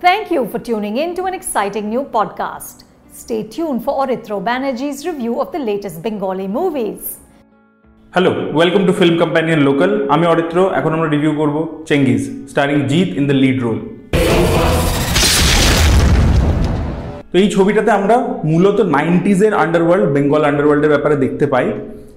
Thank you for tuning in to an exciting new podcast. Stay tuned for Orithro Banerjee's review of the latest Bengali movies. Hello welcome to film companion local আমি অরিত্র এখন আমরা review করব Chengiz starring Jeet in the lead role তো এই ছবিটাতে আমরা মূলত নাইনটিজের underworld Bengal আন্ডারওয়ার্ল্ডের ব্যাপারে দেখতে পাই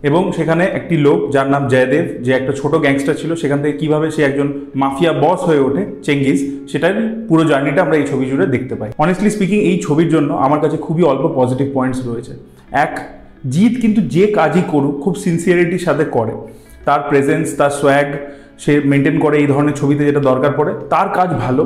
এবং সেখানে একটি লোক যার নাম জয়দেব, যে একটা ছোট গ্যাংস্টার ছিল, সেখান থেকে কীভাবে সে একজন মাফিয়া বস হয়ে ওঠে চেঙ্গিস সেটার পুরো জার্নিটা আমরা এই ছবি জুড়ে দেখতে পাই। অনেস্টলি স্পিকিং এই ছবির জন্য আমার কাছে খুবই অল্প পজিটিভ পয়েন্টস রয়েছে। এক, জিৎ কিন্তু যে কাজই করুক, খুব সিনসিয়ারিটির সাথে করে। তার প্রেজেন্স তার সোয়াগ সে মেনটেন করে এই ধরনের ছবিতে যেটা দরকার পড়ে। তার কাজ ভালো।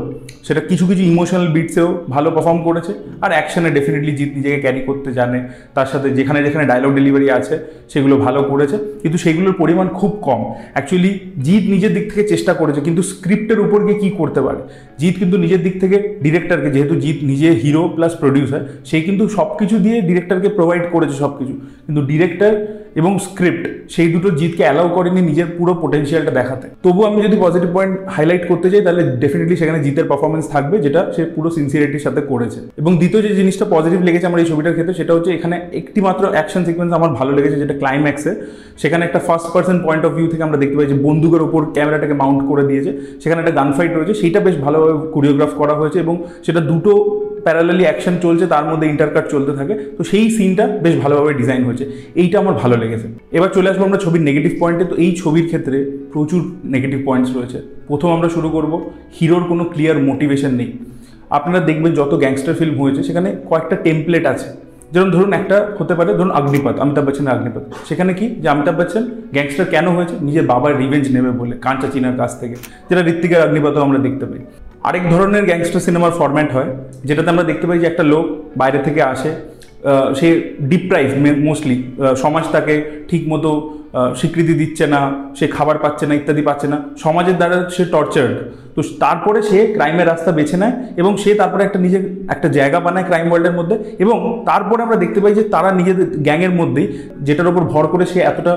সেটা কিছু কিছু ইমোশনাল বিটসেও ভালো পারফর্ম করেছে। আর অ্যাকশানে ডেফিনেটলি জিত নিজেকে ক্যারি করতে জানে। তার সাথে যেখানে যেখানে ডায়লগ ডেলিভারি আছে, সেগুলো ভালো করেছে। কিন্তু সেগুলোর পরিমাণ খুব কম। অ্যাকচুয়ালি জিত নিজের দিক থেকে চেষ্টা করেছে, কিন্তু স্ক্রিপ্টের উপর গিয়ে কী করতে পারে? জিত কিন্তু নিজের দিক থেকে ডিরেক্টরকে যেহেতু জিত নিজে হিরো প্লাস প্রডিউসার সেই কিন্তু সব কিছু দিয়ে ডিরেক্টরকে প্রোভাইড করেছে সব কিছু কিন্তু ডিরেক্টর এবং স্ক্রিপ্ট সেই দুটো জিতকে অ্যালাউ করেনি নিজের পুরো পোটেনশিয়ালটা দেখাতে। তবু আমি যদি পজিটিভ পয়েন্ট হাইলাইট করতে চাই, তাহলে ডেফিনেটলি সেখানে জিতের পারফরমেন্স থাকবে, যেটা সে পুরো সিনসিয়ারিটির সাথে করেছে। এবং দ্বিতীয় যে জিনিসটা পজিটিভ লেগেছে আমার এই ছবিটার ক্ষেত্রে, সেটা হচ্ছে এখানে একটি মাত্র অ্যাকশন সিকোয়েন্স আমার ভালো লেগেছে, যেটা ক্লাইম্যাক্সে সেখানে একটা first person point of view থেকে আমরা দেখতে পাই যে বন্দুকের ওপর ক্যামেরাটাকে মাউন্ট করে দিয়েছে। সেখানে একটা গান ফাইট রয়েছে, সেইটা বেশ ভালোভাবে কোরিওগ্রাফ করা হয়েছে এবং সেটা দুটো প্যারালালি অ্যাকশন চলছে, তার মধ্যে ইন্টারকাট চলতে থাকে। তো সেই সিনটা বেশ ভালোভাবে ডিজাইন হয়েছে। এইটা আমার ভালো লেগেছে। এবার চলে আসব আমরা ছবির নেগেটিভ পয়েন্টে তো এই ছবির ক্ষেত্রে প্রচুর নেগেটিভ পয়েন্টস রয়েছে। প্রথম আমরা শুরু করব, হিরোর কোনো ক্লিয়ার মোটিভেশন নেই। আপনারা দেখবেন যত গ্যাংস্টার ফিল্ম হয়েছে, সেখানে কয়েকটা টেমপ্লেট আছে। যেমন ধরুন একটা হতে পারে, ধরুন অগ্নিপথ অমিতাভ বচ্চনের অগ্নিপথ সেখানে কি? যে অমিতাভ বচ্চন গ্যাংস্টার কেন হয়েছে? নিজের বাবার রিভেঞ্জ নেবে বলে, কাঞ্চা চিনার কাছ থেকে। যেটা ঋত্বিকের অগ্নিপথও আমরা দেখতে পাই। আরেক ধরনের গ্যাংস্টার সিনেমার ফরম্যাট হয়, যেটাতে আমরা দেখতে পাই যে একটা লোক বাইরে থেকে আসে সে ডিপ্রাইভ মোস্টলি সমাজ তাকে ঠিক মতো স্বীকৃতি দিচ্ছে না, সে খাবার পাচ্ছে না, ইত্যাদি পাচ্ছে না। সমাজের দ্বারা সে টর্চার্ড তো তারপরে সে ক্রাইমের রাস্তা বেছে নেয় এবং সে তারপরে একটা নিজের, একটা জায়গা বানায় ক্রাইম ওয়ার্ল্ডের মধ্যে এবং তারপরে আমরা দেখতে পাই যে তারা নিজেদের গ্যাংয়ের মধ্যেই, যেটার উপর ভর করে সে এতটা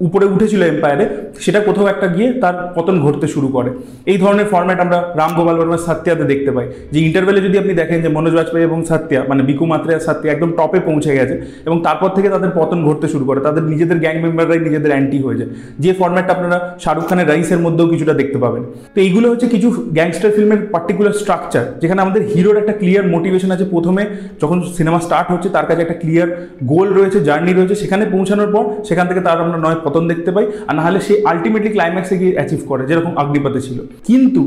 উপরে উঠেছিল এম্পায়ারে, সেটা কোথাও একটা গিয়ে তার পতন ঘটতে শুরু করে। এই ধরনের ফর্ম্যাট আমরা রাম গোপাল বর্মার সাত্যাতে দেখতে পাই। যে ইন্টারভেলে যদি আপনি দেখেন যে মনোজ বাজপেয়ী এবং সাত্য়া মানে বিকু মাত্রে সাত্য়া একদম টপে পৌঁছে গেছে এবং তারপর থেকে তাদের পতন ঘটতে শুরু করে। তাদের নিজেদের গ্যাং মেম্বাররাই নিজেদের অ্যান্টি হয়ে যায়। যে ফর্ম্যাটটা আপনারা শাহরুখ খানের রাইসের মধ্যেও কিছুটা দেখতে পাবেন। তো এইগুলো হচ্ছে কিছু গ্যাংস্টার ফিল্মের পার্টিকুলার স্ট্রাকচার যেখানে আমাদের হিরোর একটা ক্লিয়ার মোটিভেশন আছে প্রথমে। যখন সিনেমা স্টার্ট হচ্ছে, তার কাছে একটা ক্লিয়ার গোল রয়েছে জার্নি রয়েছে, সেখানে পৌঁছানোর পর সেখান থেকে তার আমরা নয় পতন দেখতে পাই, আর নাহলে সে আলটিমেটলি ক্লাইম্যাক্সে গিয়ে অ্যাচিভ করে, যেরকম অগ্নিপাতে ছিল। কিন্তু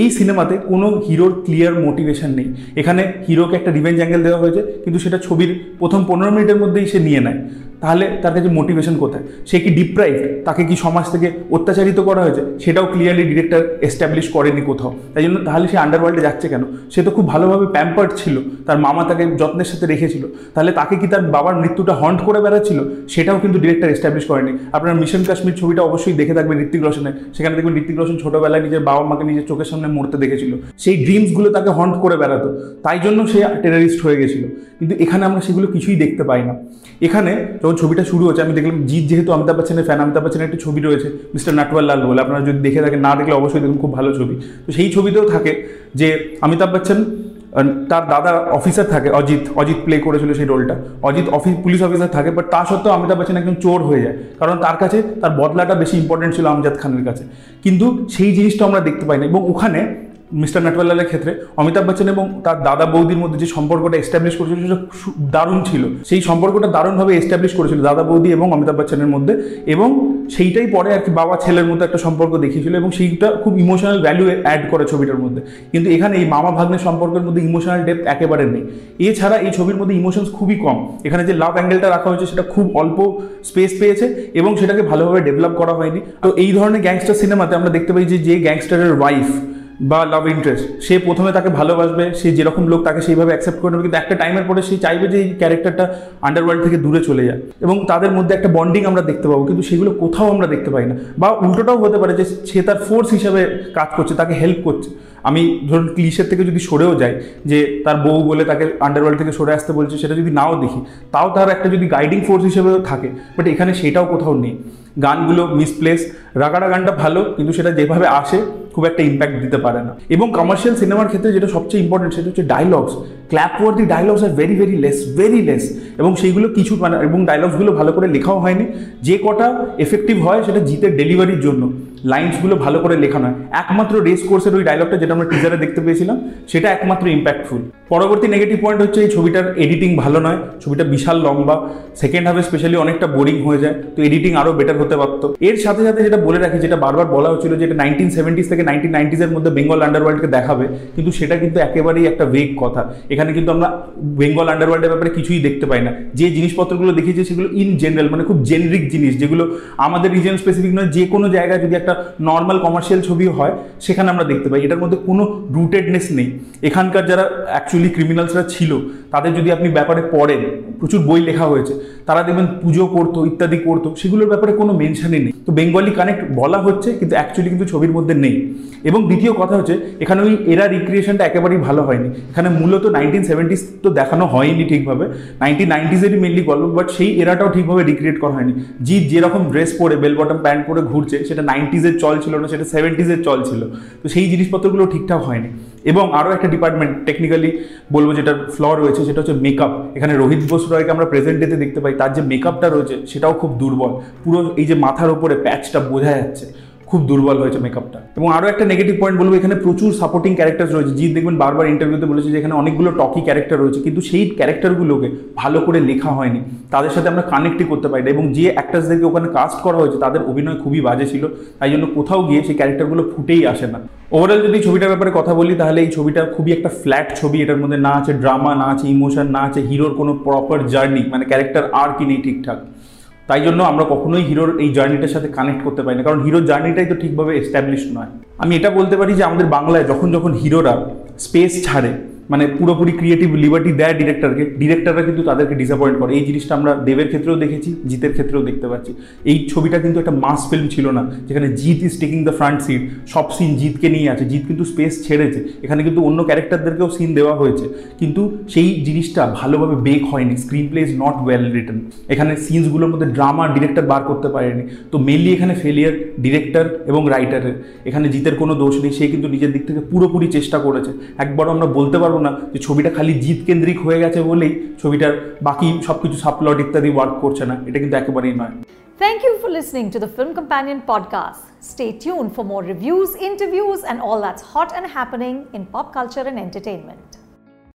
এই সিনেমাতে কোনো হিরোর ক্লিয়ার মোটিভেশন নেই। এখানে হিরোকে একটা রিভেঞ্জ অ্যাঙ্গেল দেওয়া হয়েছে, কিন্তু সেটা ছবির প্রথম পনেরো মিনিটের মধ্যেই সে নিয়ে নেয়। তাহলে তার কাছে মোটিভেশন কোথায়? সে কি ডিপ্রাইভ তাকে কি সমাজ থেকে অত্যাচারিত করা হয়েছে? সেটাও ক্লিয়ারলি ডিরেক্টর এস্টাবলিশ করেনি কোথাও। তাই জন্য তাহলে সে আন্ডারওয়ার্ল্ডে যাচ্ছে কেন? সে তো খুব ভালোভাবে প্যাম্পার্ড ছিল। তার মামা তাকে যত্নের সাথে রেখেছিল। তাহলে তাকে কি তার বাবার মৃত্যুটা হন্ট করে বেড়াচ্ছিল? সেটাও কিন্তু ডিরেক্টর এস্টাবলিশ করেনি। আপনার মিশন কাশ্মীর ছবিটা অবশ্যই দেখে থাকবেন ঋত্বিক রোশনের। সেখানে দেখবেন ঋত্বিক রোশন ছোটোবেলায় নিজের বাবা মাকে নিজের চোখের সামনে মরতে দেখেছিল। সেই ড্রিমসগুলো তাকে হন্ট করে বেড়াতো। তাই জন্য সে টেরারিস্ট হয়ে গেছিল। কিন্তু এখানে আমরা সেগুলো কিছুই দেখতে পাই না। এখানে যখন ছবিটা শুরু হচ্ছে, আমি দেখলাম জিৎ যেহেতু অমিতাভ বচ্চনের ফ্যান অমিতাভ বচ্চনের একটি ছবি রয়েছে, মিস্টার নাটওয়াল লাল বলে, আপনারা যদি দেখে থাকেন, না দেখলে অবশ্যই দেখুন, খুব ভালো ছবি। তো সেই ছবিতেও থাকে যে অমিতাভ বচ্চন তার দাদা অফিসার থাকে, অজিত অজিত প্লে করেছিল সেই রোলটা অজিত অফিস পুলিশ অফিসার থাকে বাট তা সত্ত্বেও অমিতাভ বচ্চন একজন চোর হয়ে যায়, কারণ তার কাছে তার বদলাটা বেশি ইম্পর্টেন্ট ছিল আমজাদ খানের কাছে। কিন্তু সেই জিনিসটা আমরা দেখতে পাই না, এবং ওখানে মিস্টার নাটওয়ালালের ক্ষেত্রে অমিতাভ বচ্চন এবং তার দাদা বৌদির মধ্যে যে সম্পর্কটা এস্টাবলিশ করেছিল সেটা দারুণ ছিল। সেই সম্পর্কটা দারুণভাবে এস্টাবলিশ করেছিল দাদা বৌদি এবং অমিতাভ বচ্চনের মধ্যে এবং সেইটাই পরে আর কি বাবা ছেলের মতো একটা সম্পর্ক দেখিয়েছিল এবং সেইটা খুব ইমোশনাল ভ্যালু অ্যাড করে ছবিটার মধ্যে। কিন্তু এখানে এই মামা ভাগ্নের সম্পর্কের মধ্যে ইমোশনাল ডেপথ একেবারে নেই। এছাড়া এই ছবির মধ্যে ইমোশনস খুবই কম। এখানে যে লাভ অ্যাঙ্গেলটা রাখা হয়েছে সেটা খুব অল্প স্পেস পেয়েছে এবং সেটাকে ভালোভাবে ডেভেলপ করা হয়নি। তো এই ধরনের গ্যাংস্টার সিনেমাতে আমরা দেখতে পাই যে যে গ্যাংস্টারের ওয়াইফ বা লাভ ইন্টারেস্ট সে প্রথমে তাকে ভালোবাসবে, সে যেরকম লোক তাকে সেইভাবে অ্যাকসেপ্ট করে নেবে, কিন্তু একটা টাইমের পরে সে চাইবে যে এই ক্যারেক্টারটা আন্ডারওয়ার্ল্ড থেকে দূরে চলে যায় এবং তাদের মধ্যে একটা বন্ডিং আমরা দেখতে পাবো, কিন্তু সেগুলো কোথাও আমরা দেখতে পাই না। বা উল্টোটাও হতে পারে যে সে তার ফোর্স হিসাবে কাজ করছে, তাকে হেল্প করছে। আমি ধরুন ক্লিশের থেকে যদি সরেও যাই, যে তার বউ বলে তাকে আন্ডারওয়ার্ল্ড থেকে সরে আসতে বলছে, সেটা যদি নাও দেখি, তাও তার একটা যদি গাইডিং ফোর্স হিসেবেও থাকে বাট এখানে সেটাও কোথাও নেই। গানগুলো মিসপ্লেস রাগাড়া গানটা ভালো, কিন্তু সেটা যেভাবে আসে খুব একটা ইম্প্যাক্ট দিতে পারে না। এবং কমার্শিয়াল সিনেমার ক্ষেত্রে যেটা সবচেয়ে ইম্পর্টেন্ট সেটা হচ্ছে ডায়লগস ক্ল্যাপওয়ার্দি ডায়লগস আর very very less very less এবং সেইগুলো কিছু মানে এবং ডায়লগসগুলো ভালো করে লেখাও হয়নি। যে কটা এফেক্টিভ হয় সেটা জিতের ডেলিভারির জন্য। লাইন্সগুলো ভালো করে লেখা নয়। একমাত্র রেস কোর্সের ওই ডায়লগটা যেটা আমরা টিজারে দেখতে পেয়েছিলাম, সেটা একমাত্র ইম্প্যাক্টফুল পরবর্তী নেগেটিভ পয়েন্ট হচ্ছে এই ছবিটার এডিটিং ভালো নয়, ছবিটা বিশাল লম্বা সেকেন্ড হাফে স্পেশালি অনেকটা বোরিং হয়ে যায়, তো এডিটিং আরও বেটার হতে পারতো। এর সাথে সাথে যেটা বলে রাখি, যেটা বারবার বলা হচ্ছিল যে এটা নাইনটিন সেভেন্টিস থেকে নাইনটিন নাইনটিসের মধ্যে বেঙ্গল আন্ডারওয়ার্ল্ডকে দেখাবে, কিন্তু সেটা কিন্তু একেবারেই একটা ভেগ কথা। এখানে কিন্তু আমরা বেঙ্গল আন্ডারওয়ার্ল্ডের ব্যাপারে কিছুই দেখতে পাই না। যে জিনিসপত্রগুলো দেখিয়েছে সেগুলো ইন জেনারেল মানে খুব জেনারিক জিনিস, যেগুলো আমাদের রিজন স্পেসিফিক নয়, যে কোনো জায়গায় যদি একটা নর্মাল কমার্শিয়াল ছবি হয়, সেখানে আমরা দেখতে পাই। এটার মধ্যে কোনো রুটেডনেস নেই। এখানকার যারা অ্যাকচুয়ালি ক্রিমিনালসরা ছিল, তাদের যদি আপনি ব্যাপারে পড়েন, প্রচুর বই লেখা হয়েছে, তারা দেখবেন পুজো করতো, ইত্যাদি করতো, সেগুলোর ব্যাপারে কোনো মেনশনই নেই। তো বেঙ্গলি কানেক্ট বলা হচ্ছে, কিন্তু অ্যাকচুয়ালি কিন্তু ছবির মধ্যে নেই। এবং দ্বিতীয় কথা হচ্ছে, এখানে ওই এরা রিক্রিয়েশনটা একেবারেই ভালো হয়নি। এখানে মূলত নাইনটিন সেভেন্টিস তো দেখানো হয়নি ঠিকভাবে। নাইনটিন নাইনটিজেরই মেনলি গল্প বাট সেই এরাটাও ঠিকভাবে রিক্রিয়েট করা হয়নি। জিৎ যেরকম ড্রেস পরে বেল বটম প্যান্ট পরে ঘুরছে, সেটা নাইনটিজের চল ছিল না, সেটা সেভেন্টিজের চল ছিল। তো সেই জিনিসপত্রগুলো ঠিকঠাক হয়নি। এবং আরও একটা ডিপার্টমেন্ট টেকনিক্যালি বলব যেটার ফ্ল রয়েছে, সেটা হচ্ছে মেকআপ এখানে রোহিত বোস রয়কে আমরা প্রেজেন্ট ডেতে দেখতে পাই, তার যে মেকআপটা রয়েছে, সেটাও খুব দুর্বল। পুরো এই যে মাথার ওপরে প্যাচটা বোঝা যাচ্ছে। খুব দুর্বল হয়েছে মেকআপটা এবং আরও একটা নেগেটিভ পয়েন্ট বলব, এখানে প্রচুর সাপোর্টিং ক্যারেক্টার রয়েছে। জিৎ দেখবেন বারবার ইন্টারভিউতে বলেছে যে এখানে অনেকগুলো টকি ক্যারেক্টার রয়েছে, কিন্তু সেই ক্যারেক্টারগুলোকে ভালো করে লেখা হয়নি। তাদের সাথে আমরা কানেক্টই করতে পারি না। এবং যে অ্যাক্টার্সদেরকে ওখানে কাস্ট করা হয়েছে, তাদের অভিনয় খুবই বাজে ছিল। তাই জন্য কোথাও গিয়ে সেই ক্যারেক্টারগুলো ফুটেই আসে না। ওভারঅল যদি ছবিটার ব্যাপারে কথা বলি, তাহলে এই ছবিটা খুবই একটা ফ্ল্যাট ছবি। এটার মধ্যে না আছে ড্রামা না আছে ইমোশন না আছে হিরোর কোনো প্রপার জার্নি মানে ক্যারেক্টার আর কি নেই ঠিকঠাক। তাই জন্য আমরা কখনোই হিরোর এই জার্নিটার সাথে কানেক্ট করতে পারি না কারণ হিরোর জার্নিটাই তো ঠিকভাবে এস্টাবলিশ নয়। আমি এটা বলতে পারি যে আমাদের বাংলায় যখন যখন হিরোরা স্পেস ছাড়ে মানে পুরোপুরি ক্রিয়েটিভ লিবার্টি দেয় ডিরেক্টরকে ডিরেক্টররা কিন্তু তাদেরকে ডিসঅ্যাপয়েন্ট করে। এই জিনিসটা আমরা দেবের ক্ষেত্রেও দেখেছি, জিতের ক্ষেত্রেও দেখতে পাচ্ছি। এই ছবিটা কিন্তু একটা মাস ফিল্ম ছিল না, যেখানে Jeet is taking the front seat সব সিন জিতকে নিয়ে আছে। জিত কিন্তু স্পেস ছেড়েছে। এখানে কিন্তু অন্য ক্যারেক্টারদেরকেও সিন দেওয়া হয়েছে। কিন্তু সেই জিনিসটা ভালোভাবে বেক হয়নি। Screenplay is not well written এখানে সিনসগুলোর মধ্যে ড্রামা ডিরেক্টর বার করতে পারেনি। তো মেনলি এখানে ফেলিয়ার ডিরেক্টর এবং রাইটারের এখানে জিতের কোনো দোষ নেই। সে কিন্তু নিজের দিক থেকে পুরোপুরি চেষ্টা করেছে। একবারও আমরা বলতে পারব না যে ছবিটা খালি জিত কেন্দ্রিক হয়ে গেছে বলেই ছবিটার বাকি সব কিছু ইত্যাদি ওয়ার্ক করছে না এটা কিন্তু একেবারেই নয় Thank you for listening to the Film Companion podcast. Stay tuned for more reviews, interviews, and all that's hot and happening in pop culture and entertainment.